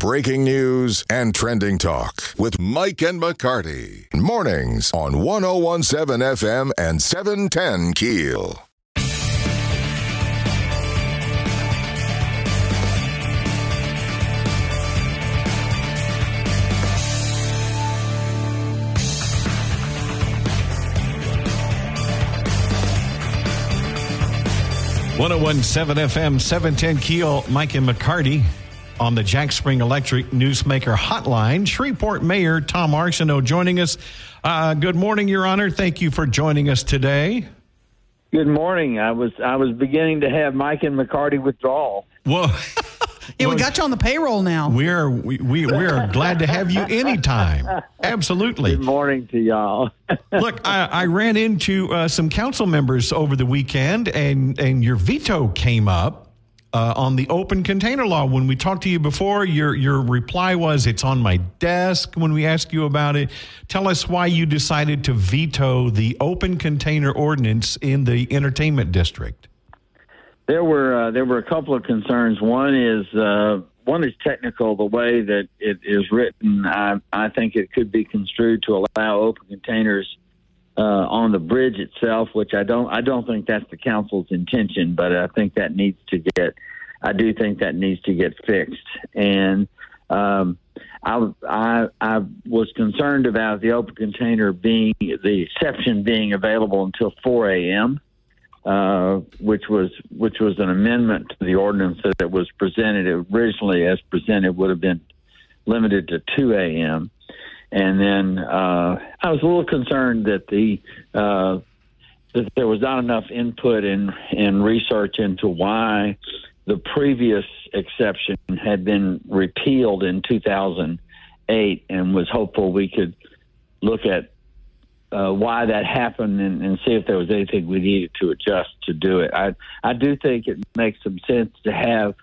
breaking news and trending talk with Mike and McCarty. Mornings on 1017 FM and 710 Keel. One zero one seven FM seven ten Keel Mike and McCarty on the Jack Spring Electric Newsmaker Hotline. Shreveport Mayor Tom Arceneaux joining us. Uh, good morning, Your Honor. Thank you for joining us today. Good morning. I was I was beginning to have Mike and McCarty withdrawal. Well, Yeah, we got you on the payroll now. we're we, we we are glad to have you anytime. Absolutely. Good morning to y'all. Look, I, I ran into uh, some council members over the weekend, and and your veto came up uh, on the open container law. When we talked to you before, your your reply was, "It's on my desk." When we asked you about it, tell us why you decided to veto the open container ordinance in the entertainment district. there were uh, there were a couple of concerns. One is uh, one is technical. The way that it is written, I I think it could be construed to allow open containers uh, on the bridge itself, which I don't I don't think that's the council's intention. But I think that needs to get I do think that needs to get fixed. And um, I, I I was concerned about the open container being the exception being available until 4 a.m uh, which was which was an amendment to the ordinance that was presented originally as presented would have been limited to 2 a.m. And then uh, I was a little concerned that the uh, that there was not enough input and and research into why the previous exception had been repealed in 2008, and was hopeful we could look at uh, why that happened and, and see if there was anything we needed to adjust to do it. I I do think it makes some sense to have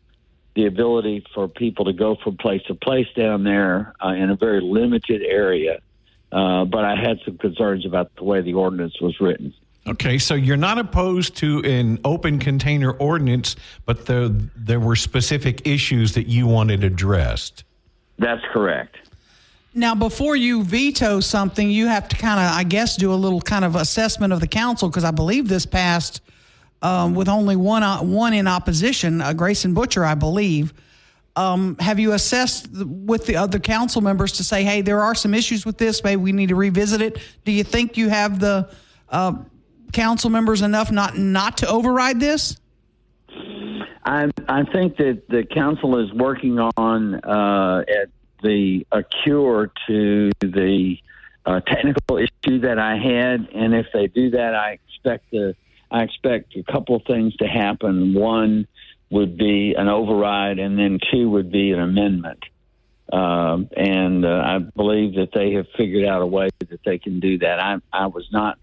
the ability for people to go from place to place down there uh, in a very limited area. Uh, but I had some concerns about the way the ordinance was written. Okay, so you're not opposed to an open container ordinance, but the, there were specific issues that you wanted addressed. That's correct. Now, before you veto something, you have to kind of, I guess, do a little kind of assessment of the council because I believe this passed um, with only one uh, one in opposition, uh, Grayson Boucher, I believe. Um, have you assessed the, with the other council members to say, hey, there are some issues with this, maybe we need to revisit it? Do you think you have the uh, council members enough not not to override this? I I think that the council is working on uh, at the a cure to the uh, technical issue that I had, and if they do that, I expect the I expect a couple of things to happen. One would be an override, and then two would be an amendment. Um, and uh, I believe that they have figured out a way that they can do that. I I was not.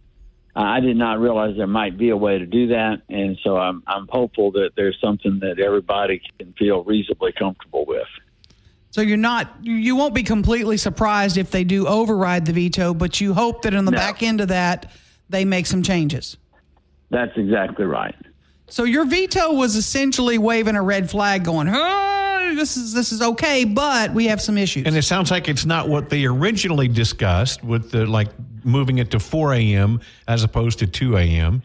I did not realize there might be a way to do that, and so I'm I'm hopeful that there's something that everybody can feel reasonably comfortable with. So you're not, you won't be completely surprised if they do override the veto, but you hope that in the No. back end of that, they make some changes. That's exactly right. So your veto was essentially waving a red flag, going, "Hey, this is this is okay, but we have some issues." And it sounds like it's not what they originally discussed with the like moving it to 4 a.m. as opposed to 2 a.m.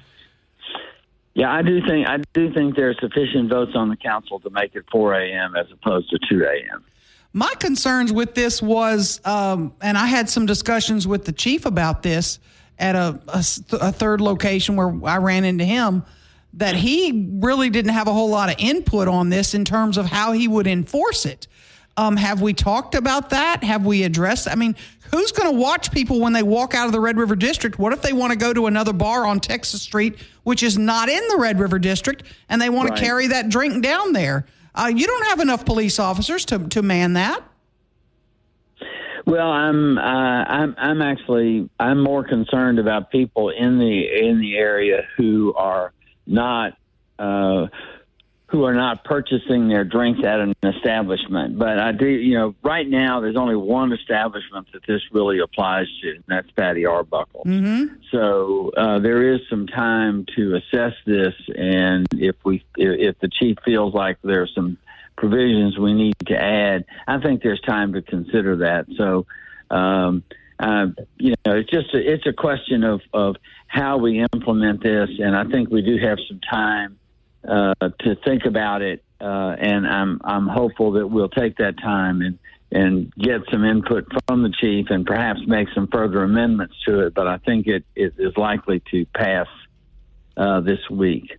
Yeah, I do think I do think there are sufficient votes on the council to make it 4 a.m. as opposed to 2 a.m. My concerns with this was, um, and I had some discussions with the chief about this at a a third location where I ran into him, that he really didn't have a whole lot of input on this in terms of how he would enforce it. Um, have we talked about that? Have we addressed? I mean, who's going to watch people when they walk out of the Red River District? What if they want to go to another bar on Texas Street, which is not in the Red River District, and they want Right. to carry that drink down there? Uh, you don't have enough police officers to, to man that. Well, I'm uh, I'm I'm actually I'm more concerned about people in the in the area who are not uh, who are not purchasing their drinks at an establishment. But I do, you know, right now there's only one establishment that this really applies to, and that's Fatty Arbuckle. Mm-hmm. So uh, there is some time to assess this, and if we if the chief feels like there's some provisions we need to add, I think there's time to consider that. So, um, uh, you know, it's just a, it's a question of, of how we implement this, and I think we do have some time uh, to think about it. Uh, and I'm I'm hopeful that we'll take that time and and get some input from the chief and perhaps make some further amendments to it. But I think it, it is likely to pass uh, this week.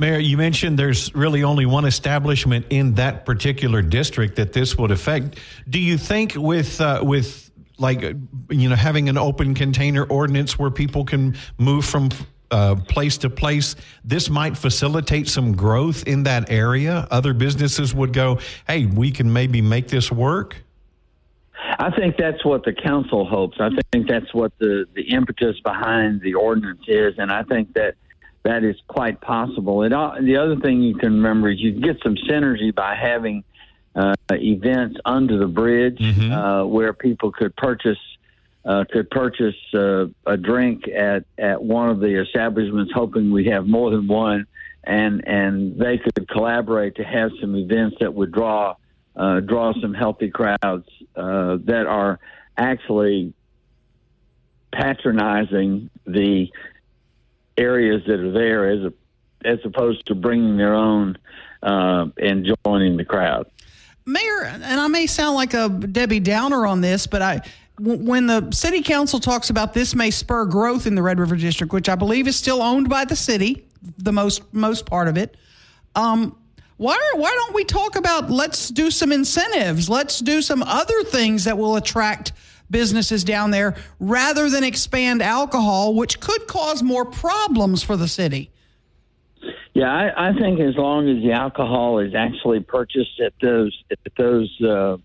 Mayor, you mentioned there's really only one establishment in that particular district that this would affect. Do you think with uh, with like you know having an open container ordinance where people can move from uh, place to place, this might facilitate some growth in that area? Other businesses would go, "Hey, we can maybe make this work." I think that's what the council hopes. I think that's what the the impetus behind the ordinance is, and I think that that is quite possible. And uh, the other thing you can remember is you can get some synergy by having uh, events under the bridge Mhm. uh, where people could purchase uh, could purchase uh, a drink at at one of the establishments, hoping we have more than one, and and they could collaborate to have some events that would draw uh, draw some healthy crowds uh, that are actually patronizing the areas that are there as a, as opposed to bringing their own uh, and joining the crowd. Mayor, and I may sound like a Debbie Downer on this, but I, when the city council talks about this may spur growth in the Red River District, which I believe is still owned by the city, the most most part of it. Um, why are, why don't we talk about let's do some incentives, let's do some other things that will attract businesses down there rather than expand alcohol, which could cause more problems for the city. Yeah, I, I think as long as the alcohol is actually purchased at those at those uh,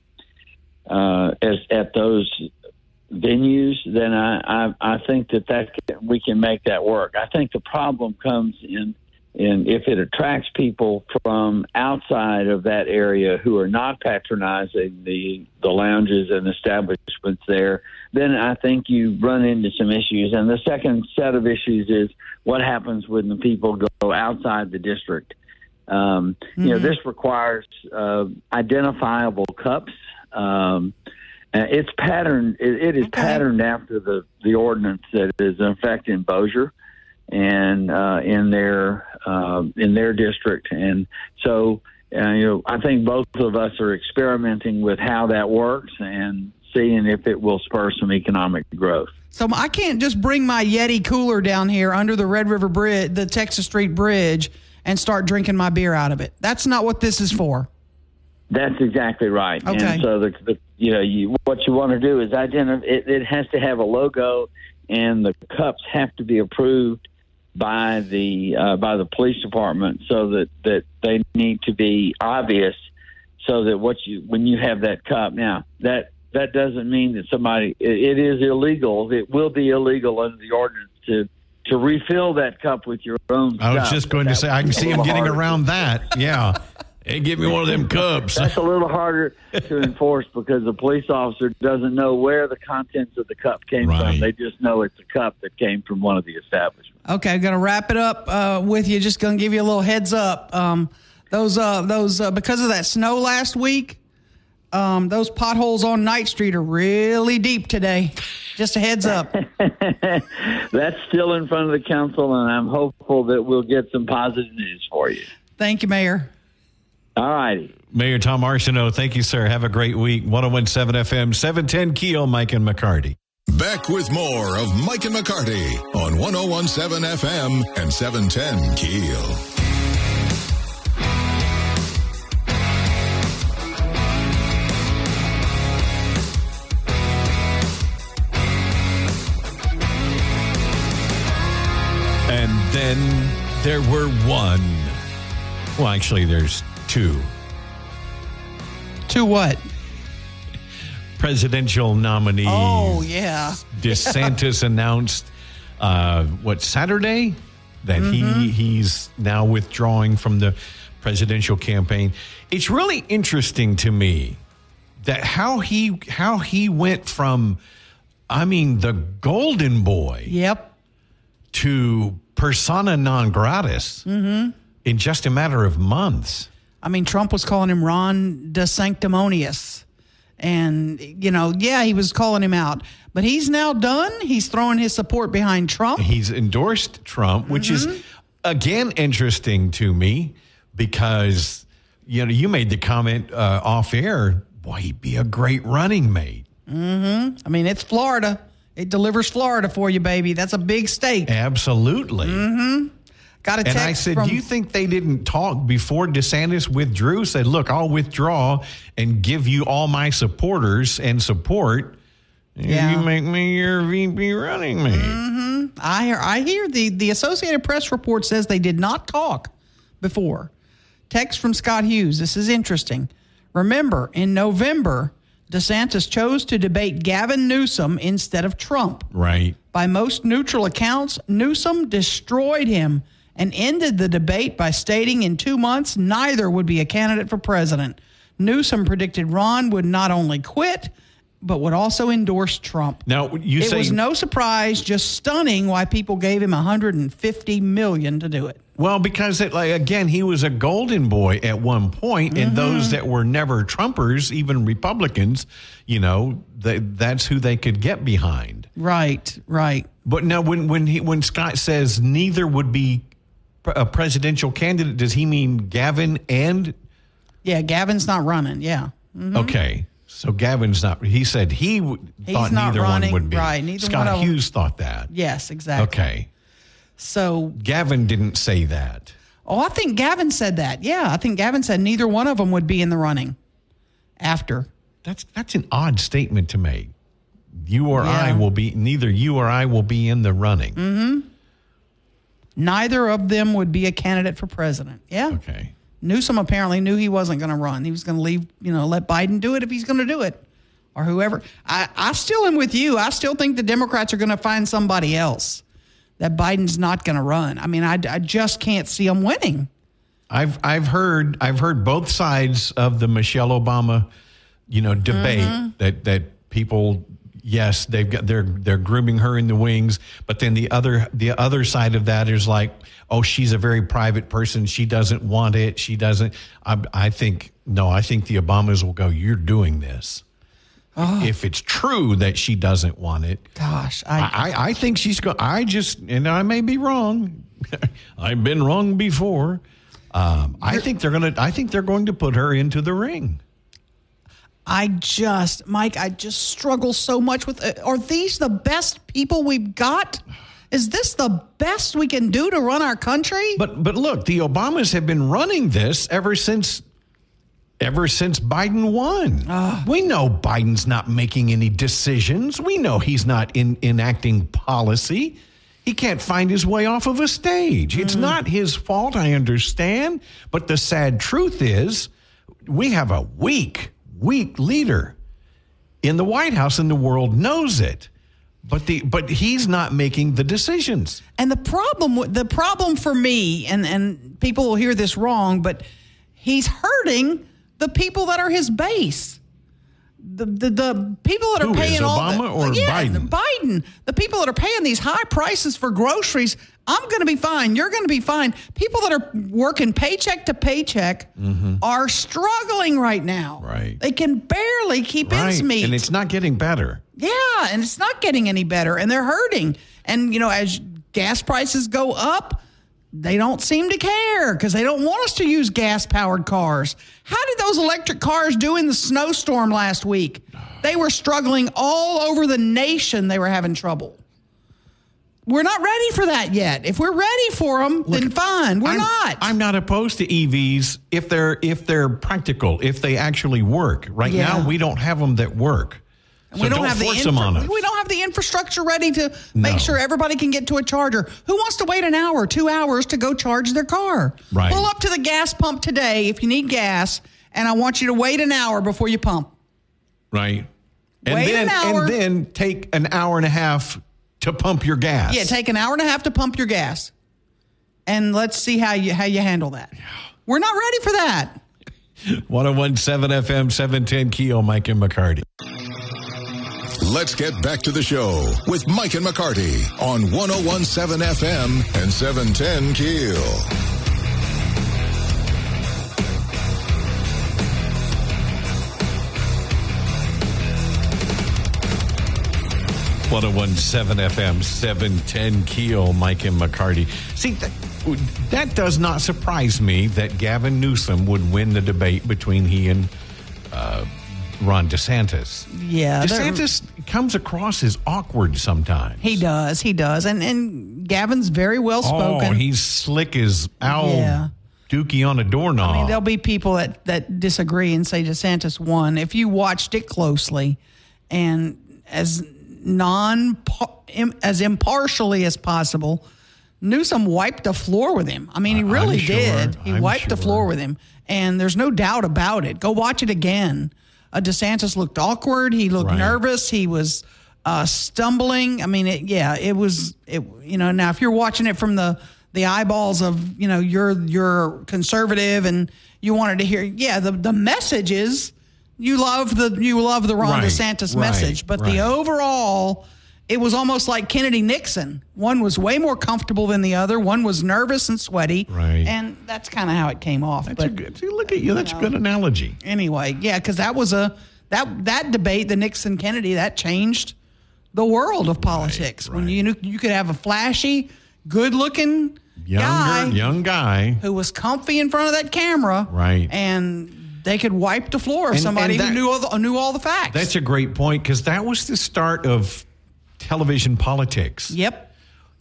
uh, as at those venues, then I, I I think that that we can make that work. I think the problem comes in in if it attracts people from outside of that area who are not patronizing the the lounges and establishments there, then I think you run into some issues. And the second set of issues is what happens when the people go outside the district. Um, You know, this requires uh, identifiable cups. Um, it's patterned. It, it is Okay. patterned after the the ordinance that is in effect in Bossier and uh, in their uh, in their district. And so, uh, you know, I think both of us are experimenting with how that works and seeing if it will spur some economic growth. So I can't just bring my Yeti cooler down here under the Red River Bridge, the Texas Street Bridge, and start drinking my beer out of it. That's not what this is for. That's exactly right. Okay. And so the, the you know you, what you want to do is identify. It, it has to have a logo, and the cups have to be approved by the uh, by the police department, so that that they need to be obvious, so that what you when you have that cup now that that doesn't mean that somebody it, it is illegal. It will be illegal under the ordinance to to refill that cup with your own. I was stuff. just going to say, I can see him getting around that. Yeah. Hey, give me one of them cups. That's a little harder to enforce because the police officer doesn't know where the contents of the cup came Right. from. They just know it's a cup that came from one of the establishments. Okay, I'm going to wrap it up uh, with you. Just going to give you a little heads up. Um, those uh, those uh, because of that snow last week, um, those potholes on Night Street are really deep today. Just a heads up. That's still in front of the council, and I'm hopeful that we'll get some positive news for you. Thank you, Mayor. All righty. Mayor Tom Arceneaux, thank you, sir. Have a great week. 1017 FM, 710 Keel, Mike and McCarty. Back with more of Mike and McCarty on 1017 FM and 710 Keel. And then there were one. Well, actually, there's two To what? presidential nominee. Oh yeah. DeSantis announced uh, what Saturday that he he's now withdrawing from the presidential campaign. It's really interesting to me that how he how he went from I mean the golden boy Yep. to persona non gratis in just a matter of months. I mean, Trump was calling him Ron DeSanctimonious. And, you know, yeah, he was calling him out. But he's now done. He's throwing his support behind Trump. He's endorsed Trump, which Mm-hmm. is, again, interesting to me because, you know, you made the comment uh, off air, boy, he'd be a great running mate. Mm-hmm. I mean, it's Florida. It delivers Florida for you, baby. That's a big state. Absolutely. Got a text And I said, from, Do you think they didn't talk before DeSantis withdrew? Said, Look, I'll withdraw and give you all my supporters and support. Yeah. You make me your VP running mate. Mm-hmm. I hear, I hear the, the Associated Press report says they did not talk before. Text from Scott Hughes. This is interesting. Remember, in November, DeSantis chose to debate Gavin Newsom instead of Trump. Right. By most neutral accounts, Newsom destroyed him and ended the debate by stating in two months neither would be a candidate for president. Newsom predicted Ron would not only quit, but would also endorse Trump. Now, you it say. was no surprise, just stunning why people gave him 150 million to do it. Well, because it, like again, he was a golden boy at one point, and mm-hmm. those that were never Trumpers, even Republicans, you know, they, that's who they could get behind. Right, right. But now, when when he when Scott says neither would be a presidential candidate, does he mean Gavin and Yeah, Gavin's not running. Yeah. okay? So Gavin's not. He said he w- thought neither running, one would be. right, neither Scott one of. Hughes thought that. Yes, exactly. Okay, So, Gavin didn't say that. oh, I think Gavin said that. Yeah, I think Gavin said neither one of them would be in the running after. That's that's an odd statement to make. You or I will be neither you or I will be in the running. Mm-hmm. Neither of them would be a candidate for president. Yeah. Okay. Newsom apparently knew he wasn't going to run. He was going to leave, you know, let Biden do it if he's going to do it or whoever. I, I still am with you. I still think the Democrats are going to find somebody else that Biden's not going to run. I mean, I, I just can't see him winning. I've I've heard I've heard both sides of the Michelle Obama, you know, debate Mm-hmm. that that people yes they've got they're they're grooming her in the wings, but then the other the other side of that is like oh she's a very private person she doesn't want it she doesn't I, I think no I think the Obamas will go you're doing this Oh. if it's true that she doesn't want it Gosh, I, I, I think she's going. I just, and I may be wrong. I've been wrong before. Um, I think they're going to. I think they're going to put her into the ring. I just, Mike, I just struggle so much with. Uh, are these the best people we've got? Is this the best we can do to run our country? But but look, the Obamas have been running this ever since. Ever since Biden won, we know Biden's not making any decisions. We know he's not in, enacting policy. He can't find his way off of a stage. It's not his fault, I understand. But the sad truth is, we have a weak, weak leader in the White House, and the world knows it. But the but he's not making the decisions. And the problem, the problem for me, and and people will hear this wrong, but he's hurting the people that are his base. The, the, the people that are Who is, paying all Obama the, or yeah, Biden? Biden, the people that are paying these high prices for groceries. I'm going to be fine. You're going to be fine. People that are working paycheck to paycheck are struggling right now. Mm-hmm. Right. They can barely keep ends meet. and it's not getting better. Yeah, and it's not getting any better, and they're hurting. And you know, as gas prices go up, they don't seem to care because they don't want us to use gas powered cars. How did those electric cars do in the snowstorm last week? They were struggling all over the nation. They were having trouble. We're not ready for that yet. If we're ready for them, then fine. We're I'm, not. I'm not opposed to EVs if they're if they're practical, if they actually work. Right Yeah. now, we don't have them that work. So we don't, don't have the force them on us. we don't have the infrastructure ready to make No. sure everybody can get to a charger. Who wants to wait an hour, two hours to go charge their car? Right. Pull up to the gas pump today if you need gas, and I want you to wait an hour before you pump. right? And Wait then an hour. and then take an hour and a half to pump your gas. Yeah, take an hour and a half to pump your gas, and let's see how you how you handle that. We're not ready for that. 1017 FM 710 Keel, Mike and McCarty. Let's get back to the show with Mike and McCarty on 1017 FM and 710 Keel. One zero one seven FM 710 Keel, Mike and McCarty. See, that, that does not surprise me that Gavin Newsom would win the debate between he and uh, Ron DeSantis. Yeah, DeSantis comes across as awkward sometimes. He does. He does. And and Gavin's very well oh, spoken. Oh, he's slick as Al Yeah. Dookie on a doorknob. I mean, there'll be people that, that disagree and say DeSantis won. If you watched it closely and as non as impartially as possible, Newsom wiped the floor with him. I mean, he really sure. did. He I'm wiped the floor with him, and there's no doubt about it. Go watch it again. Uh, DeSantis looked awkward. He looked Right. nervous. He was uh, stumbling. I mean, it, yeah, it was. It you know now if you're watching it from the the eyeballs of you know you're you're conservative and you wanted to hear yeah the the message is you love the you love the Ron Right, DeSantis right, message, but the overall. It was almost like Kennedy Nixon. One was way more comfortable than the other. One was nervous and sweaty. Right. And that's kind of how it came off. That's a but good, see, look at you. That's a good analogy. anyway, yeah, because that was a that that debate, the Nixon Kennedy, that changed the world of politics. When right. you knew you could have a flashy, good looking guy young guy. who was comfy in front of that camera, Right. And they could wipe the floor of somebody and that- who knew all the, knew all the facts. That's a great point because that was the start of television politics. yep.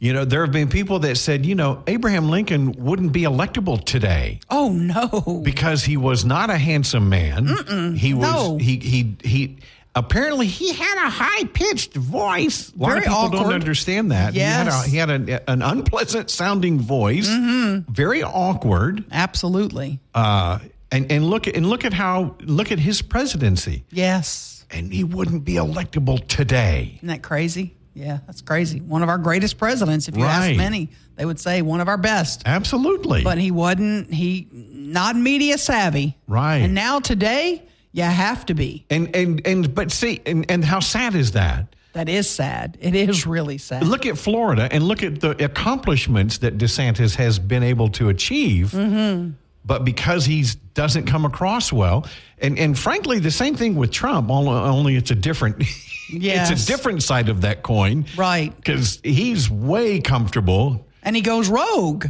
You know, there have been people that said, you know, Abraham Lincoln wouldn't be electable today Oh no. because he was not a handsome man. He was no. he he he apparently he had a high pitched voice. A lot Very of people don't understand that. Yes. He had, a, he had a, an unpleasant sounding voice. Mm-hmm. Very awkward. Absolutely. Uh, and and look at and look at how look at his presidency. Yes. And he wouldn't be electable today. Isn't that crazy? Yeah, that's crazy. One of our greatest presidents. If you Right. ask many, they would say one of our best. Absolutely. But he wasn't. He not media savvy. Right. And now today, you have to be. and and and but see and, and how sad is that? That is sad. It is really sad. Look at Florida and look at the accomplishments that DeSantis has been able to achieve. Mm-hmm. But because he doesn't come across well, and, and frankly, the same thing with Trump, only, it's a different, Yes. it's a different side of that coin, Right. Because he's way comfortable, and he goes rogue,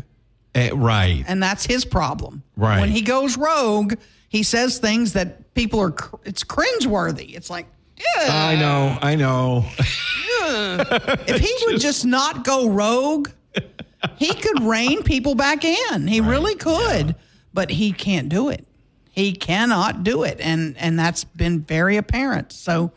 eh, right? and that's his problem. Right. When he goes rogue, he says things that people are. cr- It's cringeworthy. It's like. Yeah. I know, I know. if he would just not go rogue, he could rein people back in. He really could, but he can't do it. He cannot do it, and and that's been very apparent. So,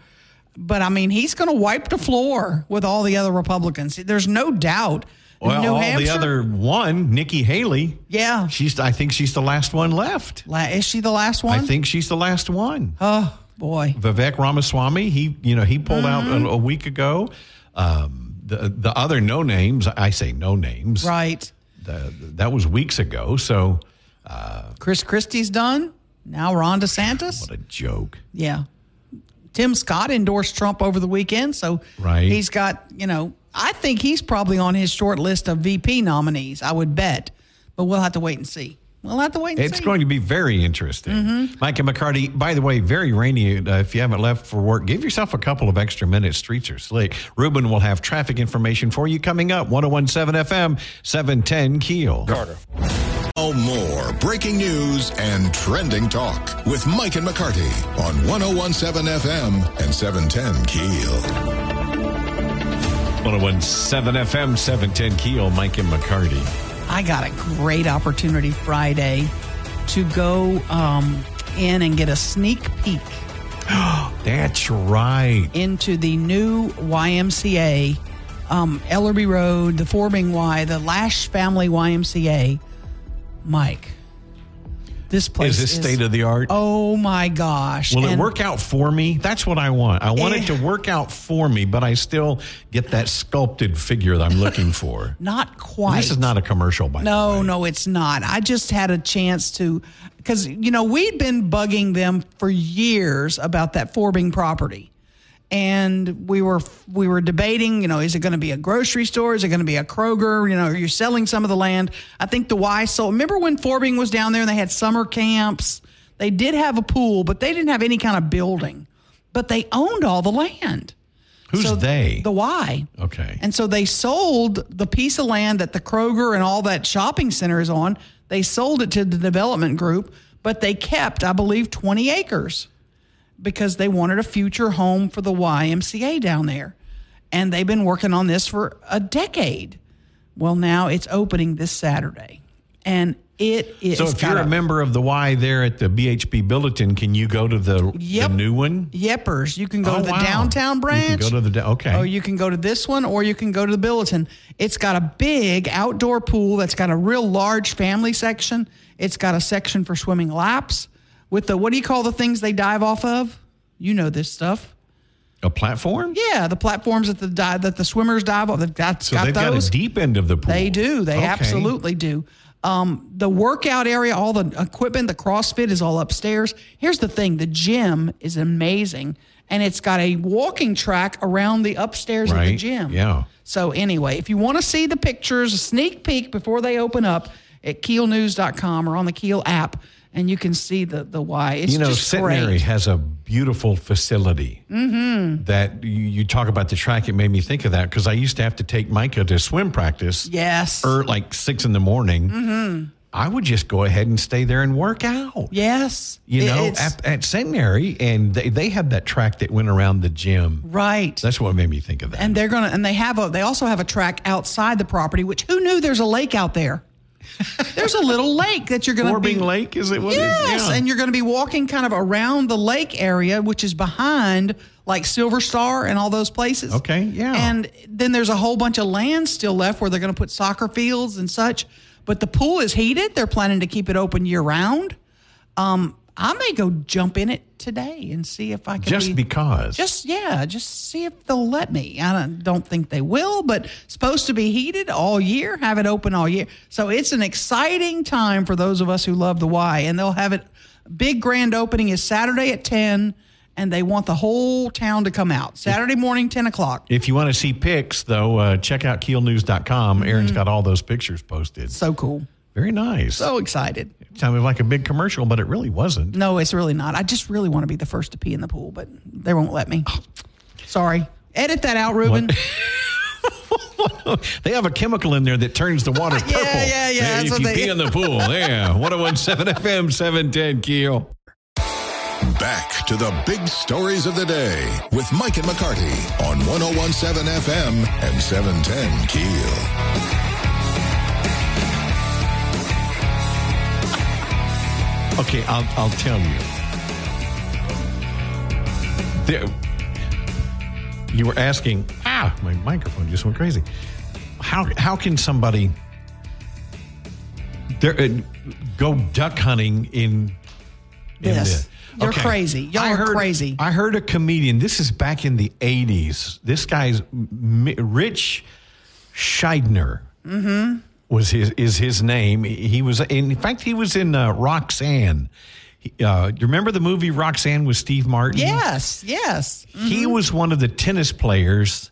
but I mean, he's going to wipe the floor with all the other Republicans. There's no doubt. Well, New all Hampshire, the other one, Nikki Haley, yeah. she's. I think she's the last one left. La- Is she the last one? I think she's the last one. Oh boy. Vivek Ramaswamy, he you know he pulled out Mm-hmm. a, a week ago. Um, the the other no names, I say no names. Right. The, that was weeks ago. So Uh, Chris Christie's done. Now Ron DeSantis. what a joke. Yeah. Tim Scott endorsed Trump over the weekend, so Right. he's got, you know, I think he's probably on his short list of VP nominees, I would bet. But we'll have to wait and see. We'll have to wait and It's see. Mm-hmm. going to be very interesting. Mike and McCarty, by the way, very rainy. Uh, if you haven't left for work, give yourself a couple of extra minutes. Streets are slick. Ruben will have traffic information for you coming up. 1017 FM, 710 Keel. Now more breaking news and trending talk with Mike and McCarty on 1017 FM and 710 Keel. 1017 FM, 710 Keel. Mike and McCarty. I got a great opportunity Friday to go um, in and get a sneak peek That's right. into the new YMCA, um, Ellerbe Road, the Forbing Y, the Lash Family YMCA. Mike, this place Is this state of the art? Oh my gosh! Will it work out for me? That's what I want. I want it Eh. to work out for me, but I still get that sculpted figure that I'm looking for. Not quite. This is not a commercial, by the No, no, it's not. I just had a chance to, because you know we'd been bugging them for years about that Forbing property, and we were we were debating. You know, is it going to be a grocery store? Is it going to be a Kroger? You know, are you selling some of the land? I think the Y sold. Remember when Forbing was down there and they had summer camps? They did have a pool, but they didn't have any kind of building. But they owned all the land. Who's So they? The Y. Okay. And so they sold the piece of land that the Kroger and all that shopping center is on. They sold it to the development group, but they kept, I believe, 20 acres because they wanted a future home for the YMCA down there. And they've been working on this for a decade. Well, now it's opening this Saturday. And it is. so if you're a member of the Y there at the BHP Bulletin, can you go to the, Yep. the new one? Yepers. You can go Oh, to the wow. downtown You can branch. go to the da- okay. Or you can go to this one, or you can go to the Bulletin. It's got a big outdoor pool that's got a real large family section. It's got a section for swimming laps with the what do you call the things they dive off of? You know this stuff. A platform? Yeah, the platforms that the that the swimmers dive off. They've got, So got they've those. got a deep end of the pool. They do. They Okay. absolutely do. Um, the workout area, all the equipment, the CrossFit is all upstairs. Here's the thing: the gym is amazing, and it's got a walking track around the upstairs of the gym. Yeah. So anyway, if you want to see the pictures, a sneak peek before they open up at keelnews.com or on the Keel app, and you can see the the why. It's You know, just Centenary has a beautiful facility Mm-hmm. that you, you talk about the track. It made me think of that because I used to have to take Micah to swim practice. Yes. Or like six in the morning. Mm-hmm. I would just go ahead and stay there and work out. yes. You know, at, at Centenary, and they, they have that track that went around the gym. right. That's what made me think of that. and they're gonna and they have a they also have a track outside the property which who knew there's a lake out there there's a little lake that you're gonna Corbing be Lake, is it what it is? yes Yeah. and you're gonna be walking kind of around the lake area which is behind like silver star and all those places Okay, yeah. and then there's a whole bunch of land still left where they're gonna put soccer fields and such but the pool is heated they're planning to keep it open year round um I may go jump in it today and see if I can just be, because. just yeah, just see if they'll let me. I don't, don't think they will, but supposed to be heated all year, have it open all year. So it's an exciting time for those of us who love the Y, and they'll have it. Big grand opening is Saturday at ten, and they want the whole town to come out Saturday morning, ten o'clock. if you want to see pics, though, uh, check out keelnews.com. Aaron's got all those pictures posted. So cool, Very nice. so excited. It sounded like a big commercial, but it really wasn't. No, it's really not. I just really want to be the first to pee in the pool, but they won't let me. Sorry. Edit that out, Ruben. they have a chemical in there that turns the water purple. yeah, yeah, that's If what you they- pee in the pool, yeah. 1017 FM 710 Keel. Back to the big stories of the day with Mike and McCarty on 1017 FM and 710 Keel. Okay, I'll, I'll tell you. There, you were asking, ah, my microphone just went crazy. How, how can somebody there, uh, go duck hunting in, in Yes. the- You're crazy. Y'all I are heard, crazy. I heard a comedian, this is back in the 80s. This guy's Ritch Shydner was his is his name. He was in fact he was in uh, Roxanne. He, uh, you remember the movie Roxanne with Steve Martin? yes, yes. He was one of the tennis players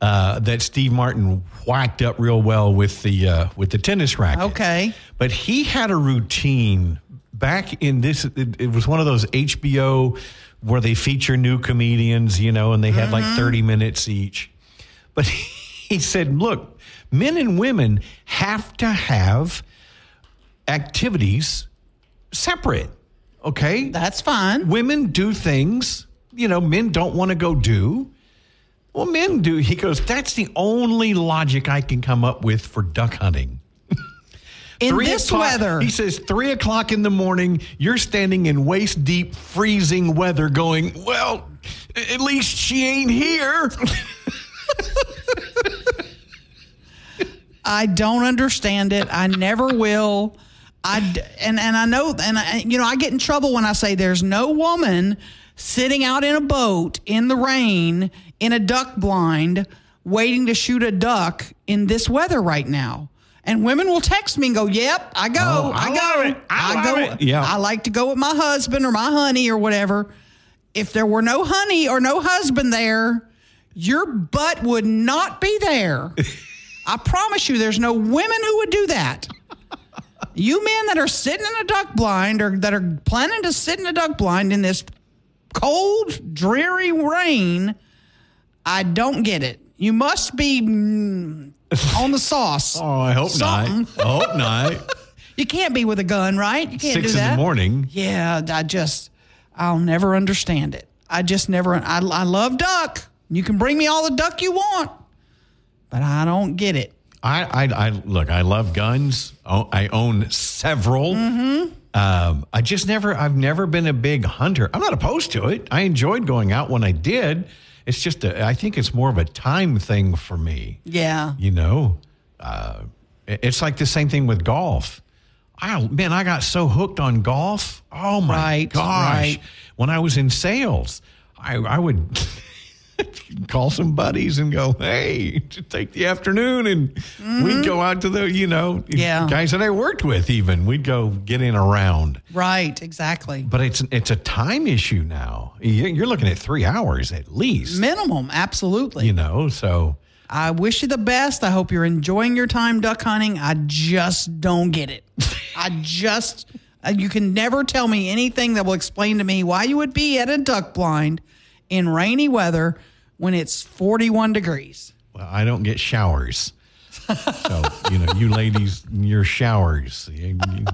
uh, that Steve Martin whacked up real well with the uh, with the tennis racket. Okay. but he had a routine back in this. It, it was one of those HBO where they feature new comedians, you know, and they had like thirty minutes each. But he said, "Look, men and women have to have activities separate." Okay, That's fine. women do things you know men don't want to go do. Well men do. He goes that's the only logic i can come up with for duck hunting. In Three this o'clock- weather, he says three o'clock in the morning you're standing in waist deep freezing weather going well at least she ain't here I don't understand it. I never will. I and and I know and I, you know I get in trouble when I say there's no woman sitting out in a boat in the rain in a duck blind waiting to shoot a duck in this weather right now. And women will text me and go, "Yep, I go, Oh, I I, go. I love go. it." Yeah. I like to go with my husband or my honey or whatever. If there were no honey or no husband there, your butt would not be there." I promise you, there's no women who would do that. You men that are sitting in a duck blind or that are planning to sit in a duck blind in this cold, dreary rain, I don't get it. You must be mm, on the sauce. Oh, I hope Something. not. I hope not. You can't be with a gun, right? You can't Six do in the morning. Yeah, I just, I'll never understand it. I just never, I, I love duck. You can bring me all the duck you want, but I don't get it. I, I, I look. I love guns. I own several. Mm-hmm. Um, I just never. I've never been a big hunter. I'm not opposed to it. I enjoyed going out when I did. It's just. A, I think it's more of a time thing for me. Yeah. You know, uh, it's like the same thing with golf. I man, I got so hooked on golf. Oh my Right, gosh! right. When I was in sales, I, I would call some buddies and go, "Hey, take the afternoon," and we'd go out to the, you know, Mm-hmm. Yeah. guys that I worked with. Even we'd go get in a round. Right, exactly. But it's it's a time issue now. You- You're looking at three hours at least. Minimum, absolutely. You know, so I wish you the best. I hope you're enjoying your time duck hunting. I just don't get it. I just, uh, you can never tell me anything that will explain to me why you would be at a duck blind in rainy weather when it's 41 degrees. Well, I don't get showers. so, you know, you ladies, your showers, and, you,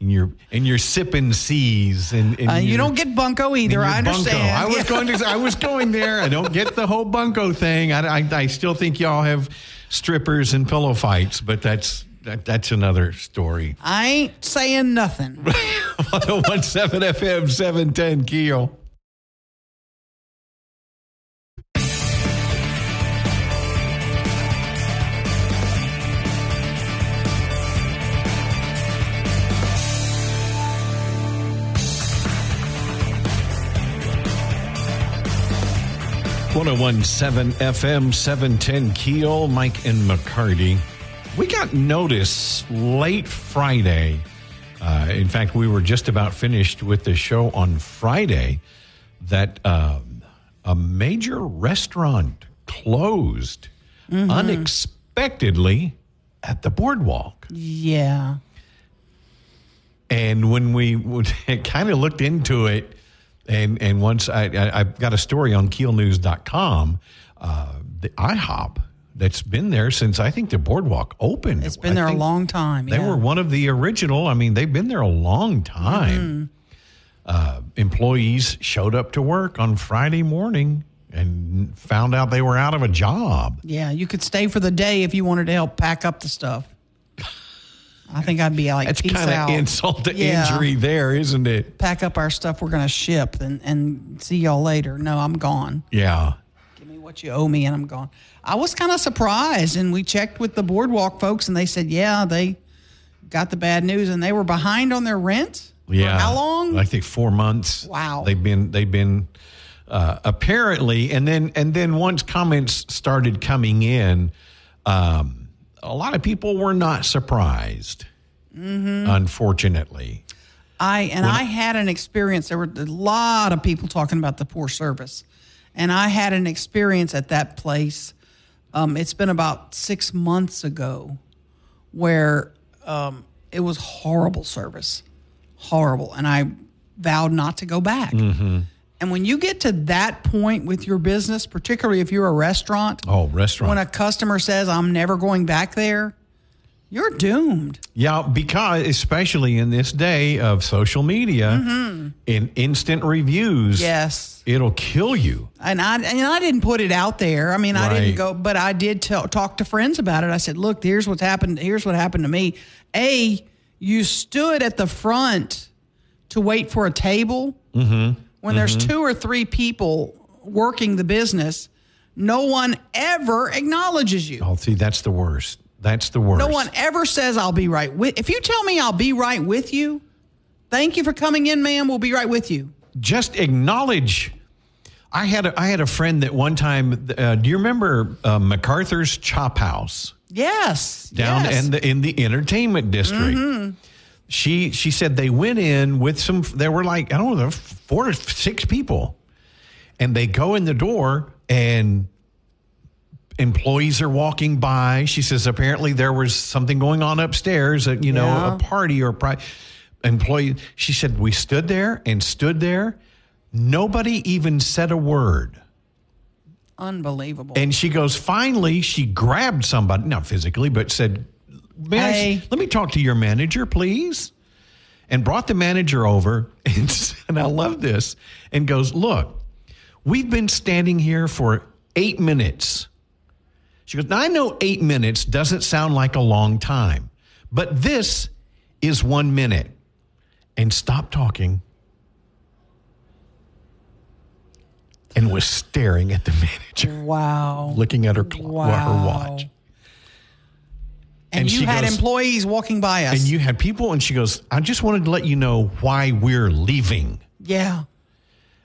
and you're and you're sipping seas, and, and Uh, you don't get bunko either. I understand. I was going to. I was going there. I don't get the whole bunko thing. I, I, I still think y'all have strippers and pillow fights, but that's that, that's another story. I ain't saying nothing. 1017 FM 710 Keel. One zero one seven FM seven ten Keel, Mike and McCarty. We got notice late Friday. Uh, in fact, we were just about finished with the show on Friday that um, a major restaurant closed unexpectedly at the boardwalk. yeah. And when we kind of looked into it, and and once I, I I've got a story on KeelNews.com, uh, the IHOP that's been there since I think the boardwalk opened. It's been I there a long time. They were one of the original. I mean, they've been there a long time. Uh, employees showed up to work on Friday morning and found out they were out of a job. Yeah, you could stay for the day if you wanted to help pack up the stuff. I think I'd be like, That's peace kind out. of insult to Yeah. injury, there, isn't it? Pack up our stuff we're going to ship and, and see y'all later. No, I'm gone. Yeah. Give me what you owe me and I'm gone. I was kind of surprised and we checked with the boardwalk folks and they said, yeah, they got the bad news and they were behind on their rent. Yeah. how long? I think four months. Wow. They've been they've been uh, apparently, and then and then once comments started coming in, um, a lot of people were not surprised. Mm-hmm. Unfortunately, I and I had an experience. There were a lot of people talking about the poor service, and I had an experience at that place. Um, it's been about six months ago, where um, it was horrible service, horrible, and I vowed not to go back. And when you get to that point with your business, particularly if you're a restaurant, oh, restaurant. when a customer says, "I'm never going back there," you're doomed. Yeah, because especially in this day of social media and instant reviews, Mm-hmm. Yes. it'll kill you. and I and I didn't put it out there. I mean, I didn't go, but I did tell, talk to friends about it. I said, "Look, here's what's happened. Here's what happened to me. A, you stood at the front to wait for a table. Mm-hmm. When there's two or three people working the business, no one ever acknowledges you. Oh, see, that's the worst. That's the worst. No one ever says, "I'll be right with." If you tell me I'll be right with you, thank you for coming in, ma'am. We'll be right with you. just acknowledge. I had a, I had a friend that one time. Uh, do you remember uh, MacArthur's Chop House Yes, down yes. in the in the entertainment district? She she said they went in with some. There were like I don't know four to six people, and they go in the door and employees are walking by. She says apparently there was something going on upstairs, at, you know, Yeah. a party or pri- employee. She said we stood there and stood there. Nobody even said a word. Unbelievable. And she goes, finally, she grabbed somebody, not physically, but said, I- let me talk to your manager, please. And brought the manager over. And, and I love this. And goes, Look, we've been standing here for eight minutes. She goes, Now I know eight minutes doesn't sound like a long time, but this is one minute. And stopped talking and was staring at the manager wow. looking at her clock, her watch. And, And you had goes- employees walking by us. And you had people, and she goes, "I just wanted to let you know why we're leaving." yeah.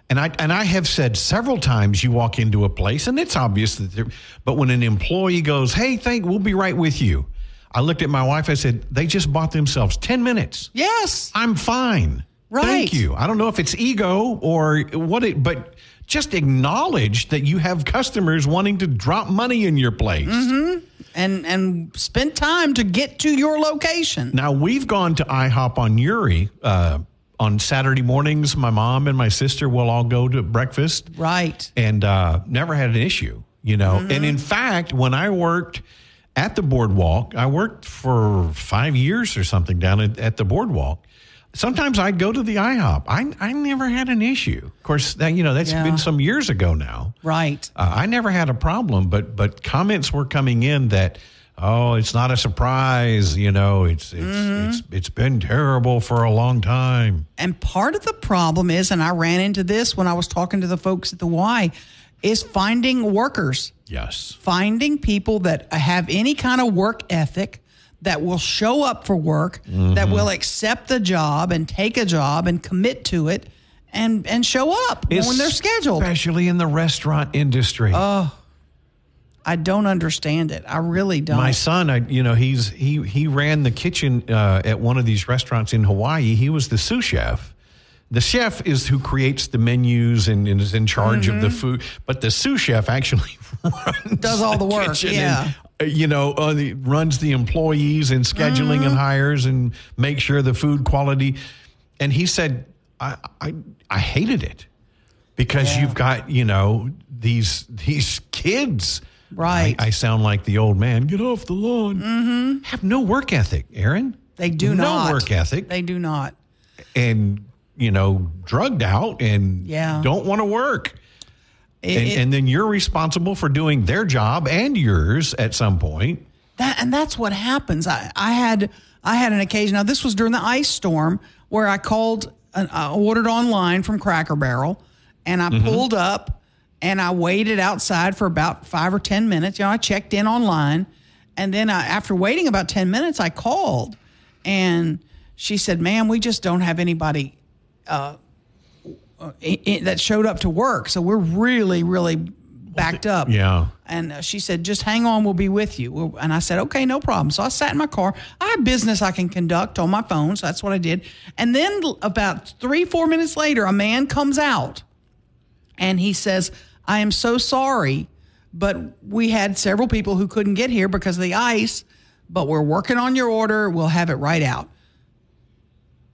And I and I have said several times, you walk into a place, and it's obvious that. There, but when an employee goes, "Hey, thank, we'll be right with you," I looked at my wife. I said, "They just bought themselves ten minutes. Yes. I'm fine. Right. Thank you. I don't know if it's ego or what it, but." Just acknowledge that you have customers wanting to drop money in your place. Mm-hmm. And and spent time to get to your location. Now we've gone to IHOP on Youree uh, on Saturday mornings. My mom and my sister will all go to breakfast, Right. and uh, never had an issue. You know, and in fact, when I worked at the boardwalk, I worked for five years or something down at, at the boardwalk. Sometimes I'd go to the IHOP. I I never had an issue. Of course, that you know that's Yeah. been some years ago now. Right. Uh, I never had a problem, but but comments were coming in that oh, it's not a surprise. You know, it's it's it's it's been terrible for a long time. And part of the problem is, and I ran into this when I was talking to the folks at the Y, is finding workers, Yes. finding people that have any kind of work ethic, that will show up for work, that will accept the job and take a job and commit to it and and show up when they're scheduled. especially in the restaurant industry. Oh. I don't understand it. I really don't. My son, I you know, he's he he ran the kitchen uh, at one of these restaurants in Hawaii. He was the sous chef. The chef is who creates the menus and, and is in charge of the food, but the sous chef actually runs Does all the work, kitchen yeah. You know, uh, the, runs the employees and scheduling and hires and make sure the food quality. And he said, I I, I hated it because Yeah. you've got you know these these kids. Right. I, I sound like the old man. Get off the lawn. Mm-hmm. Have no work ethic, Aaron. they do no not. work ethic, They do not. and you know, drugged out, and Yeah. don't want to work. It- and, it- and then you're responsible for doing their job and yours at some point. That and that's what happens. I, I had I had an occasion. Now this was during the ice storm where I called, an, I ordered online from Cracker Barrel, and I pulled up and I waited outside for about five or ten minutes. You know, I checked in online, and then I, after waiting about ten minutes, I called, and she said, "Ma'am, we just don't have anybody." Uh, i- i- that showed up to work, so we're really, really backed up. Yeah. And uh, she said, just hang on, we'll be with you. Well, And I said, okay, no problem. So I sat in my car. I have business I can conduct on my phone. So that's what I did. And then about three, four minutes later, a man comes out and he says, I am so sorry, but we had several people who couldn't get here because of the ice, but we're working on your order. We'll have it right out.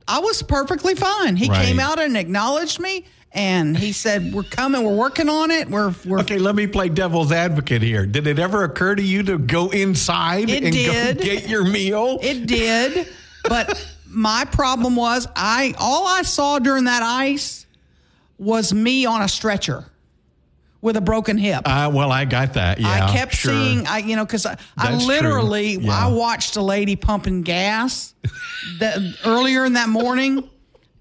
I was perfectly fine. He Right. came out and acknowledged me. And he said, "We're coming. We're working on it. We're we're Okay, let me play devil's advocate here. Did it ever occur to you to go inside It and did. get your meal? It did, but my problem was I all I saw during that ice was me on a stretcher with a broken hip. uh, well, I got that. Yeah, I kept sure. seeing, I you know, because I, I literally. Yeah. I watched a lady pumping gas that earlier in that morning,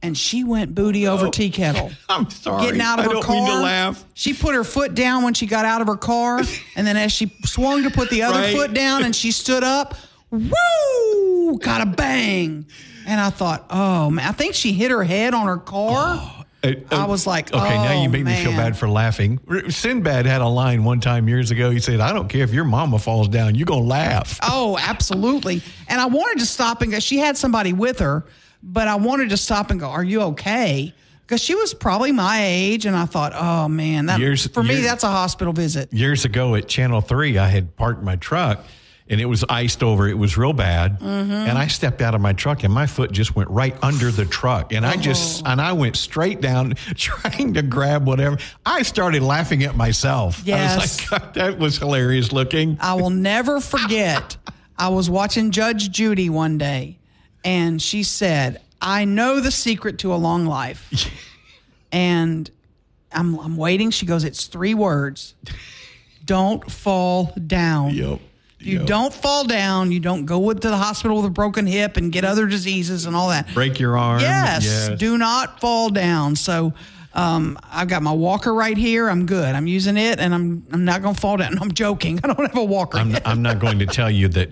and she went booty over tea kettle. I'm sorry. Getting out of I her car. mean to laugh. She put her foot down when she got out of her car, and then as she swung to put the other Right. foot down, and she stood up, woo, got a bang. And I thought, oh man, I think she hit her head on her car. Uh, I uh, was like, okay, now oh, you make me feel bad for laughing. Sinbad had a line one time years ago. He said, "I don't care if your mama falls down, you're gonna laugh." Oh, absolutely. And I wanted to stop and go. She had somebody with her, but I wanted to stop and go, Are you okay? Because she was probably my age. And I thought, Oh, man, that, Years- for me, that's a hospital visit. Years ago at Channel Three, I had parked my truck, and it was iced over. It was real bad. Mm-hmm. And I stepped out of my truck, and my foot just went right under the truck, and I oh. just and I went straight down, trying to grab whatever. I started laughing at myself. I Yes. was like, that was hilarious looking. I will never forget. I was watching Judge Judy one day, and she said, "I know the secret to a long life." and I'm I'm waiting. She goes, "It's three words. Don't fall down." Yep. You don't fall down. You don't go to the hospital with a broken hip and get other diseases and all that. break your arm. Yes, do not fall down. So um, I've got my walker right here. I'm good. I'm using it, and I'm I'm not going to fall down. I'm joking. I don't have a walker. I'm. I'm not going to tell you that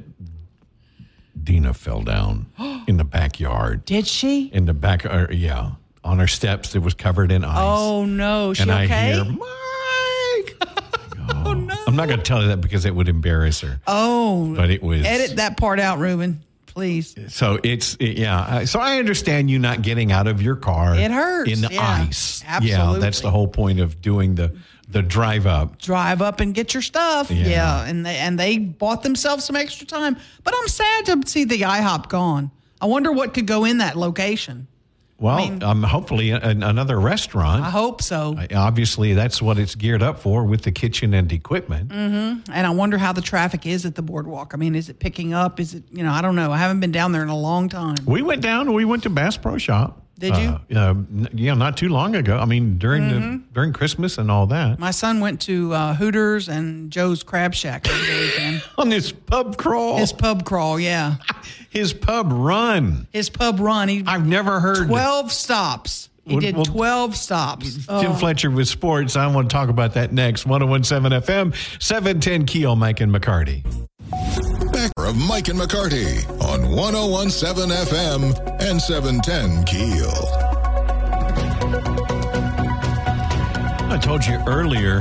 Dina fell down in the backyard. Did she? In the back, uh, yeah, on her steps. It was covered in ice. Oh no, she and I okay? hear oh, no! I'm not going to tell her that because it would embarrass her. oh, But it was edit that part out, Ruben, please. So it's it- yeah. So I understand you not getting out of your car. It hurts, in the yeah. ice. Yeah, that's the whole point of doing the the drive up. Drive up and get your stuff. Yeah. Yeah, and they and they bought themselves some extra time. But I'm sad to see the IHOP gone. I wonder what could go in that location. Well, mean- um, hopefully an, another restaurant. I hope so. Obviously, that's what it's geared up for with the kitchen and equipment. And I wonder how the traffic is at the boardwalk. I mean, is it picking up? Is it, you know, I don't know. I haven't been down there in a long time. We went down. We went to Bass Pro Shop. Did you? Uh, uh, n- yeah, not too long ago. I mean, during Mm-hmm. the during Christmas and all that. My son went to uh, Hooters and Joe's Crab Shack. On this pub crawl, His his, pub crawl, yeah. His pub run. His pub run. He I've never heard 12 stops. He Well- did well- 12 stops. Tim oh. Fletcher with sports. I want to talk about that next. 1017 FM, 710 Keel, Mike and McCarty. Back of Mike and McCarty on 1017 FM and 710 Keel. I told you earlier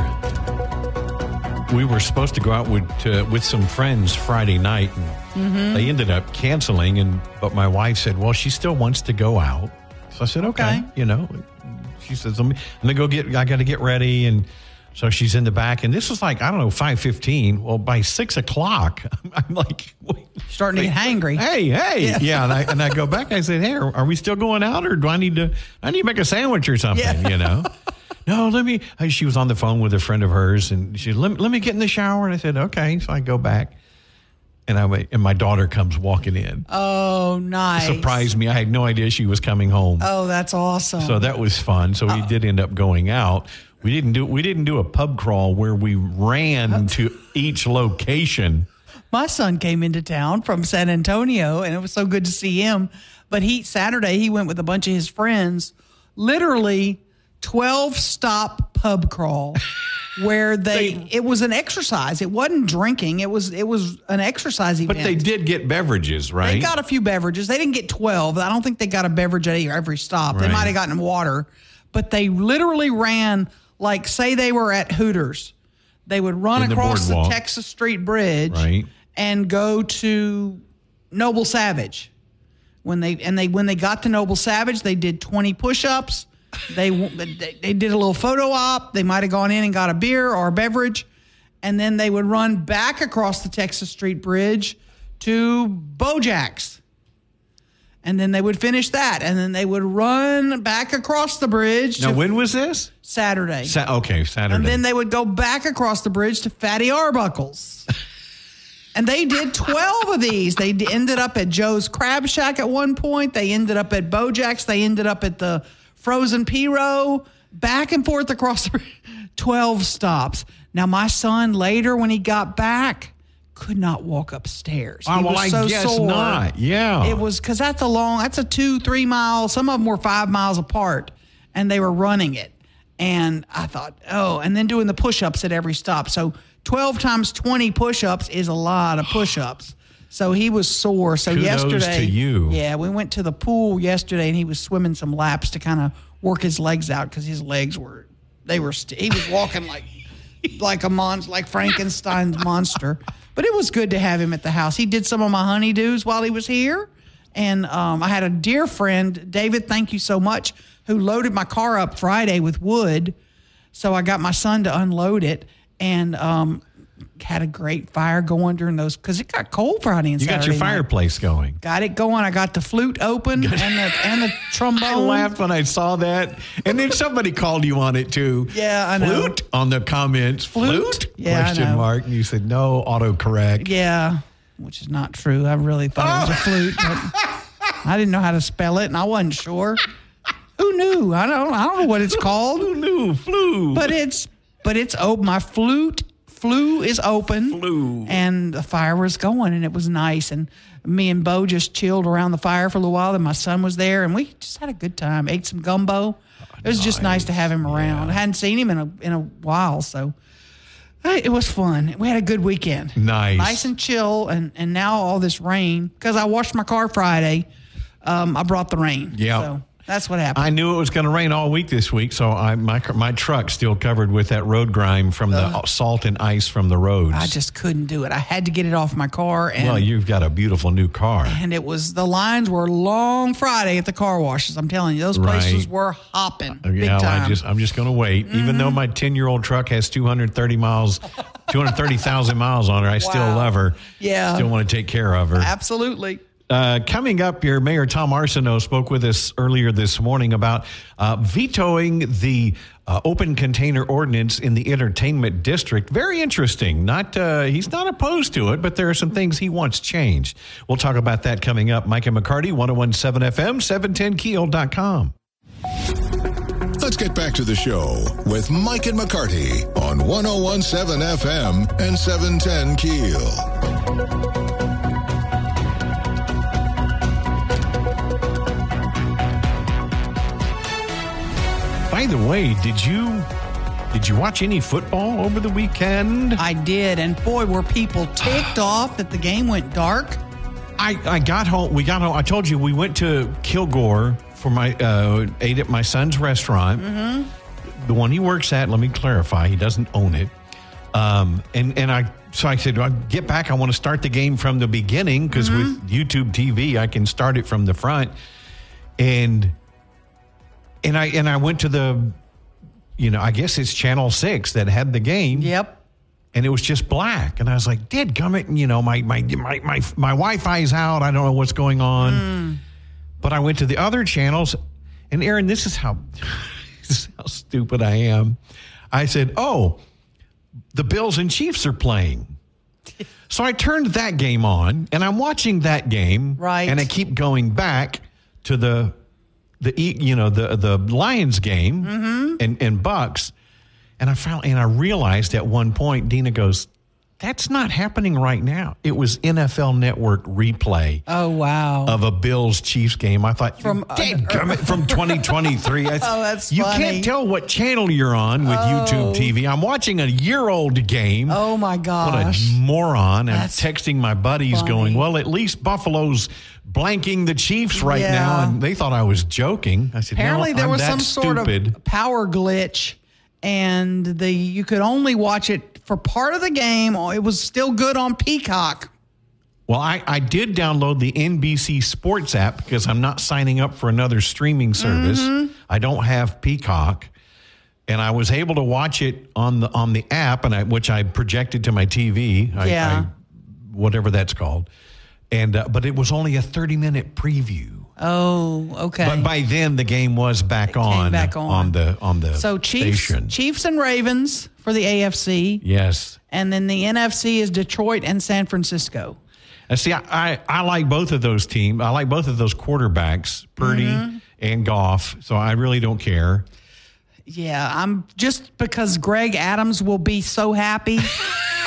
we were supposed to go out with uh, with some friends Friday night, and they ended up canceling. And but my wife said, "Well, she still wants to go out." So I said, "Okay." Okay. You know, she says, "Let me let me go get. I got to get ready." And so she's in the back, and this was like I don't know five fifteen. Well, by six o'clock, I'm like, Wait, Starting to get hangry. Hey, hey, yeah. and I and I go back. I said, "Hey, are, are we still going out, or do I need to? I need to make a sandwich or something?" Yeah. You know. no, let me. uh, She was on the phone with a friend of hers, and she let me, let me get in the shower. And I said, "Okay." So I go back, and I and my daughter comes walking in. Oh, nice. Surprised me. I had no idea she was coming home. Oh, that's awesome. So that was fun. So we did end up going out. We didn't do we didn't do a pub crawl where we ran to each location. My son came into town from San Antonio, and it was so good to see him. But he Saturday he went with a bunch of his friends, literally twelve stop pub crawl, where they, They- it was an exercise. It wasn't drinking. It was it was an exercise event. But they did get beverages, right? They got a few beverages. They didn't get 12. I don't think they got a beverage at every stop. They might have gotten water, but they literally ran like say they were at Hooters. They would run In across the, boardwalk. Texas Street Bridge Right. and go to Noble Savage. When they and they when they got to Noble Savage, they did 20 push-ups. They they, they did a little photo op. They might have gone in and got a beer or a beverage, and then they would run back across the Texas Street Bridge to Bojack's. And then they would finish that, and then they would run back across the bridge now, when was this? Saturday. Sa- okay, Saturday. And then they would go back across the bridge to Fatty Arbuckles. and they did 12 of these. They ended up at Joe's Crab Shack at one point. They ended up at Bojack's. They ended up at the Frozen Pirogue, back and forth across 12 stops. Now, my son later, when he got back, could not walk upstairs. Oh, He well, I so guess sore. not. Yeah. It was because that's a long, that's a two, three mile. Some of them were five miles apart, and they were running it. And I thought, oh, and then doing the push ups at every stop. So 12 times 20 push ups is a lot of push ups. So he was sore. So Kudos yesterday, to you. yeah, we went to the pool yesterday, and he was swimming some laps to kind of work his legs out because his legs were, they were, st- he was walking like, like a monster, like Frankenstein's monster. But it was good to have him at the house. He did some of my honeydews while he was here. And um, I had a dear friend, David, thank you so much, who loaded my car up Friday with wood. So I got my son to unload it. And um, had a great fire going during those because it got cold Friday and You got Saturday. your night. fireplace going. Got it going. I got the flute open and the and the trombone. I laughed when I saw that, and then somebody called you on it too. Yeah, I know. Flute on the comments. Flute? Flute? Yeah, Question mark. And you said no. Autocorrect. Yeah, which is not true. I really thought it was a oh. flute, but I didn't know how to spell it, and I wasn't sure. Who knew? I don't. I don't know what it's called, Who knew? Flew. but it's but it's open. My flute flue is open, Flue. and the fire was going, and it was nice. And me and Bo just chilled around the fire for a little while. And my son was there, and we just had a good time. Ate some gumbo. It was just nice to have him around. I hadn't seen him in a in a while, so. uh, It was fun. We had a good weekend. Nice. nice and chill, and and now all this rain because I washed my car Friday. Um, I brought the rain. Yeah. so that's what happened. I knew it was going to rain all week this week, so I my my truck's still covered with that road grime from the salt and ice from the roads. I just couldn't do it. I had to get it off my car, and well, you've got a beautiful new car. and it was the lines were long Friday at the car washes. I'm telling you, those places Right. were hopping big Yeah, well, time. Mm-hmm. I just I'm just going to wait. Even though my 10 year old truck has 230 miles, 230,000 miles on her, I still love her. Yeah. still want to take care of her. Absolutely. Uh, coming up, your Mayor Tom Arceneaux spoke with us earlier this morning about uh, vetoing the uh, open container ordinance in the entertainment district. Very interesting. Not uh, he's not opposed to it, but there are some things he wants changed. We'll talk about that coming up. Mike and McCarty, 1017 FM, 710keel.com. Let's get back to the show with Mike and McCarty on 1017 FM and 710 Keel. By the way, did you did you watch any football over the weekend? I did, and boy, were people ticked off that the game went dark. I, I got home. We got home. I told you we went to Kilgore for my uh, ate at my son's restaurant, the one he works at. Let me clarify, he doesn't own it. Um, and and I so I said, well, get back. I want to start the game from the beginning because with YouTube TV, I can start it from the front. And and I and I went to the, you know, I guess it's Channel Six that had the game Yep. and it was just black. And I was like, "Did gummit, you know, my my my my my Wi-Fi's out. I don't know what's going on." Hmm. But I went to the other channels, and Aaron, this is how this is how stupid I am. I said, "Oh, the Bills and Chiefs are playing." So I turned that game on, and I'm watching that game, Right. And I keep going back to the the you know the the Lions game mm-hmm. and and Bucks, and I found and I realized at one point, Dina goes, "That's not happening right now." It was NFL Network replay Oh wow. of a Bills Chiefs game. I thought From- uh, from from 2023. I- Oh, that's you funny. can't tell what channel you're on with oh. YouTube TV. I'm watching a year old game. oh my God. What a moron. I'm texting my buddies funny. going, well, at least Buffalo's blanking the Chiefs right Yeah. now. And they thought I was joking. I said, Apparently, no, there I'm was some sort of power glitch, and the you could only watch it for part of the game. It was still good on Peacock. Well, I, I did download the NBC Sports app because I'm not signing up for another streaming service. Mm-hmm. I don't have Peacock, and I was able to watch it on the on the app, and I, which I projected to my TV. I, Yeah. I, whatever that's called, and uh, but it was only a 30 minute preview. Oh, okay. But by then, the game was back on, back on. on the on the so Chiefs, station. Chiefs and Ravens for the AFC, Yes. and then the NFC is Detroit and San Francisco. And see, I, I, I like both of those teams. I like both of those quarterbacks, Purdy Mm-hmm. and Goff. So I really don't care. Yeah, I'm just because Greg Adams will be so happy.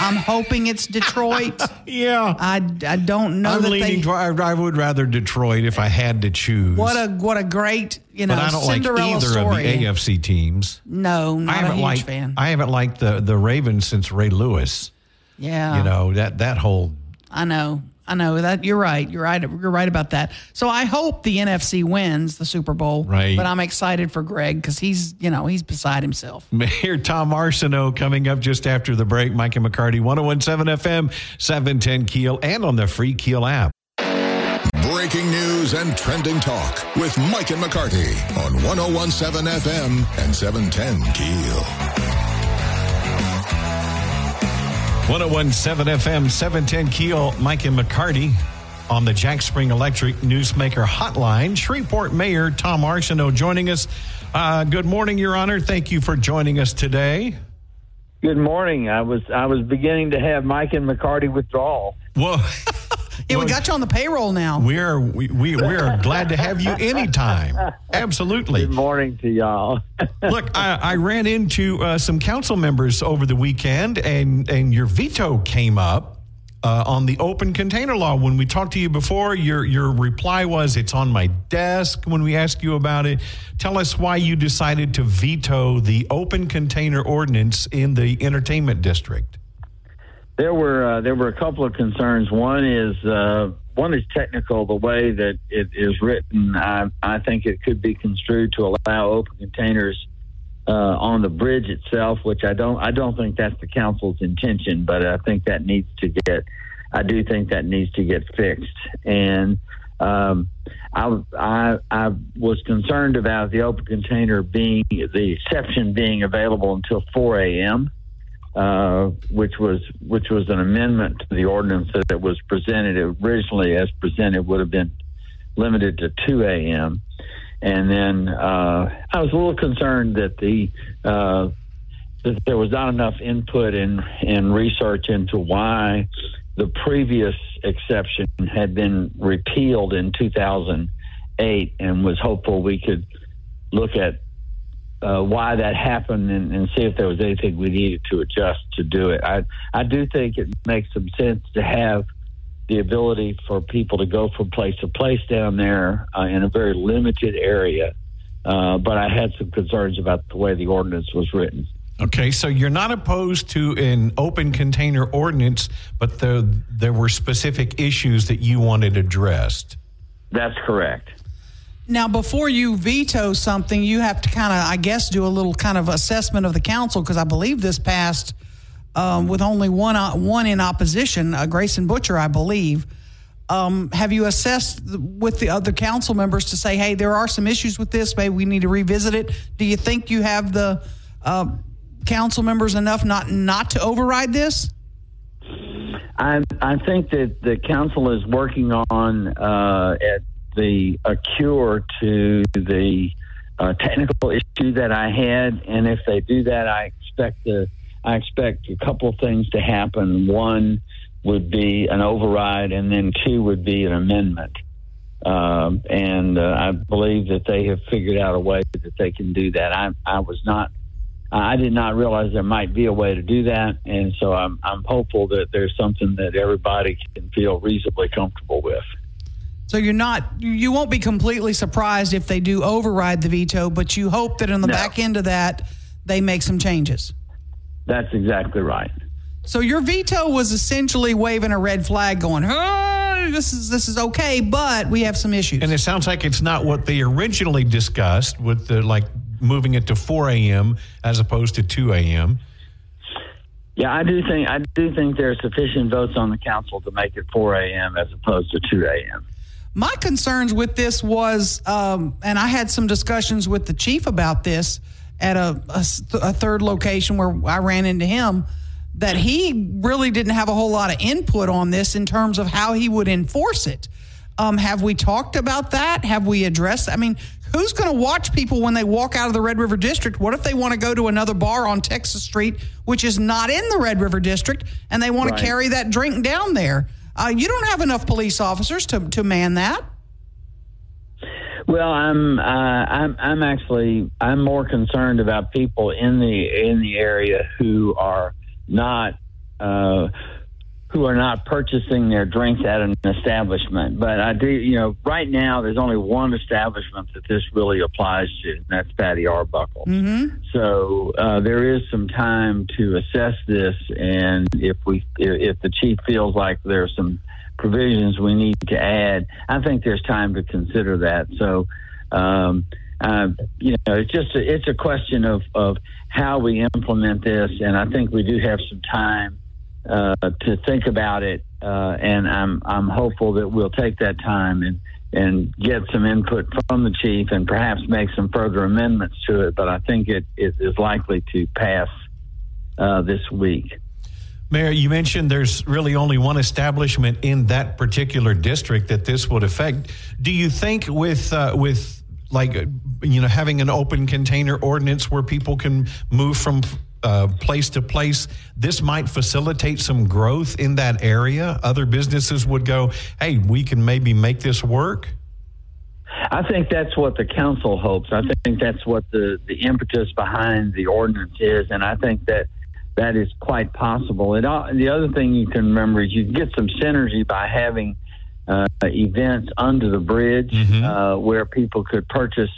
I'm hoping it's Detroit. Yeah. I, I don't know I'm leaning they. I would rather Detroit if I had to choose. what a what a great you know but I don't like either story. of the AFC teams. No, I not a haven't huge liked fan. I haven't liked the the Ravens since Ray Lewis. yeah, You know that that whole I know. I know that you're right. You're right. You're right about that. So I hope the NFC wins the Super Bowl. Right. But I'm excited for Greg because he's, you know, he's beside himself. Mayor Tom Arceneaux coming up just after the break. Mike and McCarty, 1017 FM, 710 Keel, and on the free Keel app. Breaking news and trending talk with Mike and McCarty on 1017 FM and 710 Keel. 1017 FM, 710 Keel, Mike and McCarty on the Jack Spring Electric Newsmaker Hotline. Shreveport Mayor Tom Arceneaux joining us. Uh, good morning, Your Honor. Thank you for joining us today. Good morning. I was I was beginning to have Mike and McCarty withdrawal. Well, Yeah, we got you on the payroll now. we are we, we, we are glad to have you anytime. Absolutely. Good morning to y'all. Look, I, I ran into uh, some council members over the weekend, and and your veto came up uh, on the open container law. When we talked to you before, your your reply was, "It's on my desk." When we asked you about it, tell us why you decided to veto the open container ordinance in the entertainment district. There were uh, there were a couple of concerns. One is uh, one is technical. The way that it is written, I, I think it could be construed to allow open containers uh, on the bridge itself, which I don't I don't think that's the council's intention, but I think that needs to get I do think that needs to get fixed. And um, I, I I was concerned about the open container being the exception being available until 4 a.m uh, which was which was an amendment to the ordinance that was presented originally as presented would have been limited to 2 a.m. And then uh, I was a little concerned that the uh, that there was not enough input and and research into why the previous exception had been repealed in 2008, and was hopeful we could look at uh, why that happened and, and see if there was anything we needed to adjust to do it. I I do think it makes some sense to have the ability for people to go from place to place down there uh, in a very limited area. Uh, but I had some concerns about the way the ordinance was written. Okay, so you're not opposed to an open container ordinance, but there there were specific issues that you wanted addressed. That's correct. Now, before you veto something, you have to kind of, I guess, do a little kind of assessment of the council because I believe this passed um, with only one uh, one in opposition, uh, Grayson Boucher, I believe. Um, have you assessed with the other council members to say, hey, there are some issues with this, maybe we need to revisit it? Do you think you have the uh, council members enough not not to override this? I I think that the council is working on uh, at the a cure to the uh, technical issue that I had, and if they do that, I expect the I expect a couple things to happen. One would be an override, and then two would be an amendment. Um, and uh, I believe that they have figured out a way that they can do that. I I was not. I did not realize there might be a way to do that, and so I'm I'm hopeful that there's something that everybody can feel reasonably comfortable with. So you're not, you won't be completely surprised if they do override the veto, but you hope that in the No. back end of that, they make some changes. That's exactly right. So your veto was essentially waving a red flag, going, "Hey, this is this is okay, but we have some issues." And it sounds like it's not what they originally discussed with the like moving it to 4 a.m. as opposed to 2 a.m. Yeah, I do think I do think there are sufficient votes on the council to make it 4 a.m. as opposed to 2 a.m. My concerns with this was, um, and I had some discussions with the chief about this at a third location where I ran into him, that he really didn't have a whole lot of input on this in terms of how he would enforce it. Um, have we talked about that? Have we addressed? I mean, who's going to watch people when they walk out of the Red River District? What if they want to go to another bar on Texas Street, which is not in the Red River District, and they want Right. to carry that drink down there? Uh, you don't have enough police officers to, to man that. Well, I'm uh, I'm I'm actually I'm more concerned about people in the in the area who are not uh, who are not purchasing their drinks at an establishment. But I do, you know, right now there's only one establishment that this really applies to, and that's Fatty Arbuckle. So uh, there is some time to assess this, and if we if the chief feels like there's some provisions we need to add, I think there's time to consider that. So, um, uh, you know, it's just a, it's a question of of how we implement this, and I think we do have some time uh, to think about it, uh, and I'm I'm hopeful that we'll take that time and and get some input from the chief and perhaps make some further amendments to it. But I think it, it is likely to pass uh, this week. Mayor, you mentioned there's really only one establishment in that particular district that this would affect. Do you think with uh, with like you know having an open container ordinance where people can move from uh, place to place, this might facilitate some growth in that area? Other businesses would go, "Hey, we can maybe make this work." I think that's what the council hopes. I think that's what the, the impetus behind the ordinance is, and I think that that is quite possible. And uh, the other thing you can remember is you get some synergy by having uh, events under the bridge mm-hmm. uh, where people could purchase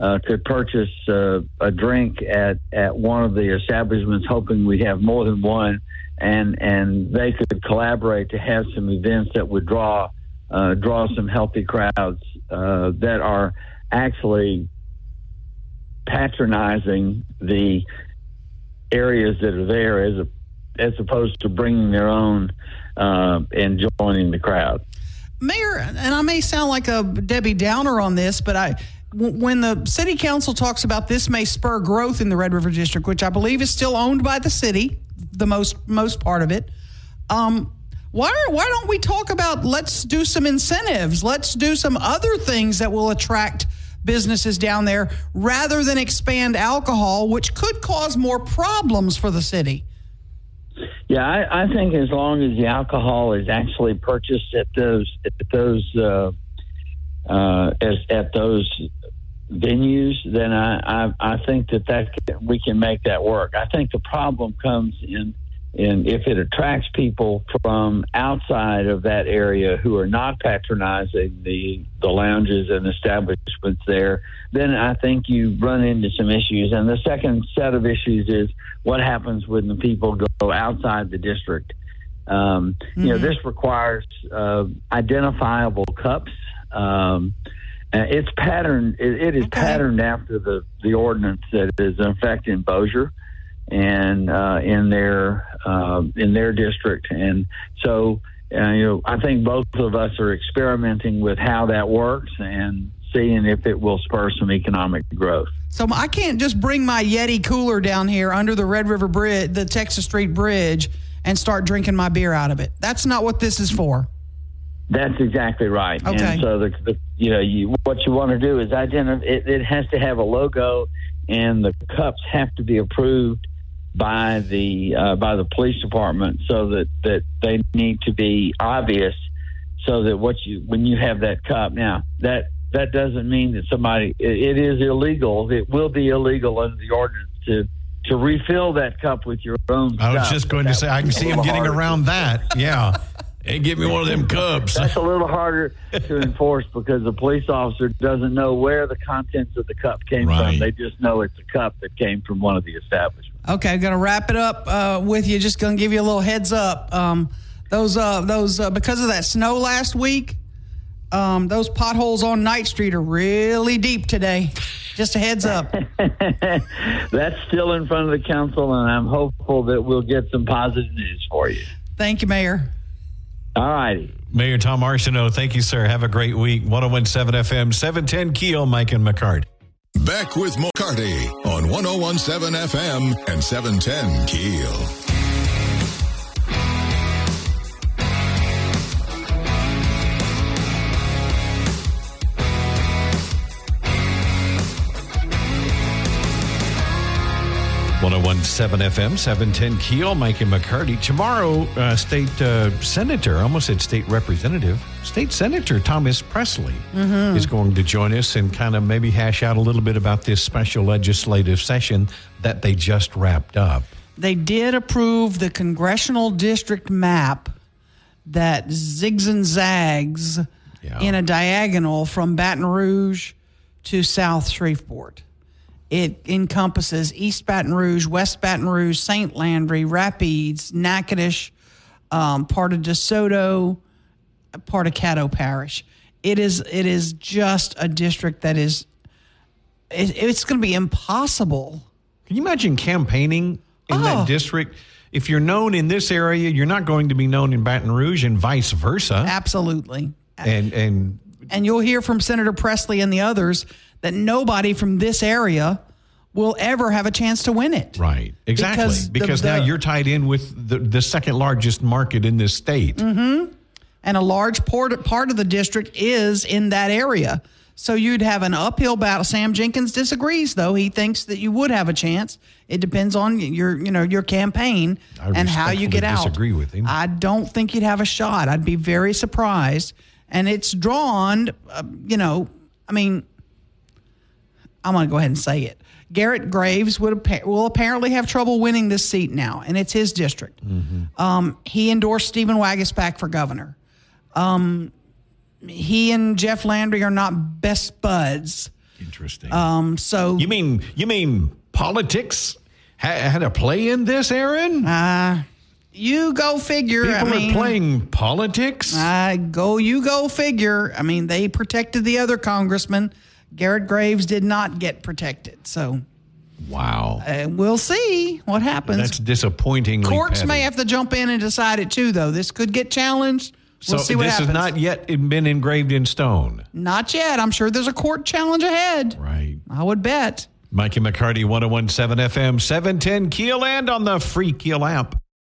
uh, could purchase uh, a drink at, at one of the establishments, hoping we have more than one, and and they could collaborate to have some events that would draw uh, draw some healthy crowds uh, that are actually patronizing the areas that are there as a, as opposed to bringing their own uh, and joining the crowd. Mayor, and I may sound like a Debbie Downer on this, but I when the city council talks about this may spur growth in the Red River District, which I believe is still owned by the city, the most most part of it. Um, why why don't we talk about let's do some incentives, let's do some other things that will attract businesses down there rather than expand alcohol, which could cause more problems for the city. Yeah, I, I think as long as the alcohol is actually purchased at those at those uh, uh, as at those venues, then I, I I think that that we can make that work. I think the problem comes in and if it attracts people from outside of that area who are not patronizing the the lounges and establishments there, then I think you run into some issues. And the second set of issues is what happens when the people go outside the district. Um, mm-hmm. You know, mm-hmm. this requires uh, identifiable cups. Um, it's patterned. it, it is okay. patterned after the the ordinance that is in effect in Bossier and uh, in their uh, in their district, and so uh, you know I think both of us are experimenting with how that works and seeing if it will spur some economic growth. So I can't just bring my Yeti cooler down here under the Red River Bridge, the Texas Street Bridge, and start drinking my beer out of it. That's not what this is for. That's exactly right. Okay. And so the, the you know you, what you want to do is identify. It, it has to have a logo, and the cups have to be approved by the uh, by the police department so that that they need to be obvious so that what you when you have that cup now that that doesn't mean that somebody it, it is illegal it will be illegal under the ordinance to to refill that cup with your own I was just going to say I can see him getting around that yeah Hey, give me one of them cups. That's a little harder to enforce because the police officer doesn't know where the contents of the cup came right. from. They just know it's a cup that came from one of the establishments. Okay, I'm going to wrap it up uh, with you. Just going to give you a little heads up. Um, those uh, those uh, because of that snow last week, um, those potholes on Knight Street are really deep today. Just a heads up. That's still in front of the council, and I'm hopeful that we'll get some positive news for you. Thank you, Mayor. All righty. Mayor Tom Arceneaux, thank you, sir. Have a great week. 1017 FM, 710 Keel, Mike and McCart. Back with McCarty on 1017 FM and 710 Keel. 1017 FM, 710 Keel, Mike and McCarty. Tomorrow, uh, state uh, senator, I almost said state representative, state senator Thomas Pressly mm-hmm. is going to join us and kind of maybe hash out a little bit about this special legislative session that they just wrapped up. They did approve the congressional district map that zigs and zags yeah. in a diagonal from Baton Rouge to South Shreveport. It encompasses East Baton Rouge, West Baton Rouge, St. Landry, Rapides, Natchitoches, um, part of DeSoto, part of Caddo Parish. It is it is just a district that is it, it's going to be impossible. Can you imagine campaigning in oh. that district? If you're known in this area, you're not going to be known in Baton Rouge, and vice versa. Absolutely. And and and you'll hear from Senator Pressly and the others that nobody from this area will ever have a chance to win it. Right. Exactly. Because Because, the- now the- you're tied in with the, the second largest market in this state. Mm-hmm. and a large part, part of the district is in that area. So you'd have an uphill battle. Sam Jenkins disagrees, though. He thinks that you would have a chance. It depends on your, you know, your campaign I and how you get out. disagree with him. I don't think you'd have a shot. I'd be very surprised. And it's drawn, uh, you know, I mean, I'm going to go ahead and say it. Garrett Graves would will apparently have trouble winning this seat now, and it's his district. Um, he endorsed Stephen Waguespack for governor. Um, he and Jeff Landry are not best buds. Interesting. Um, so you mean you mean politics ha- had a play in this, Aaron? you go figure. People I mean, are playing politics. I go, you go figure. I mean, they protected the other congressman. Garrett Graves did not get protected. So wow. uh, we'll see what happens. That's disappointing. Courts may have to jump in and decide it too, though. This could get challenged. So We'll see what this happens. has not yet been engraved in stone. Not yet. I'm sure there's a court challenge ahead. Right. I would bet. Mikey McCarty, 1017 FM, 710 Keel and on the free Keel app.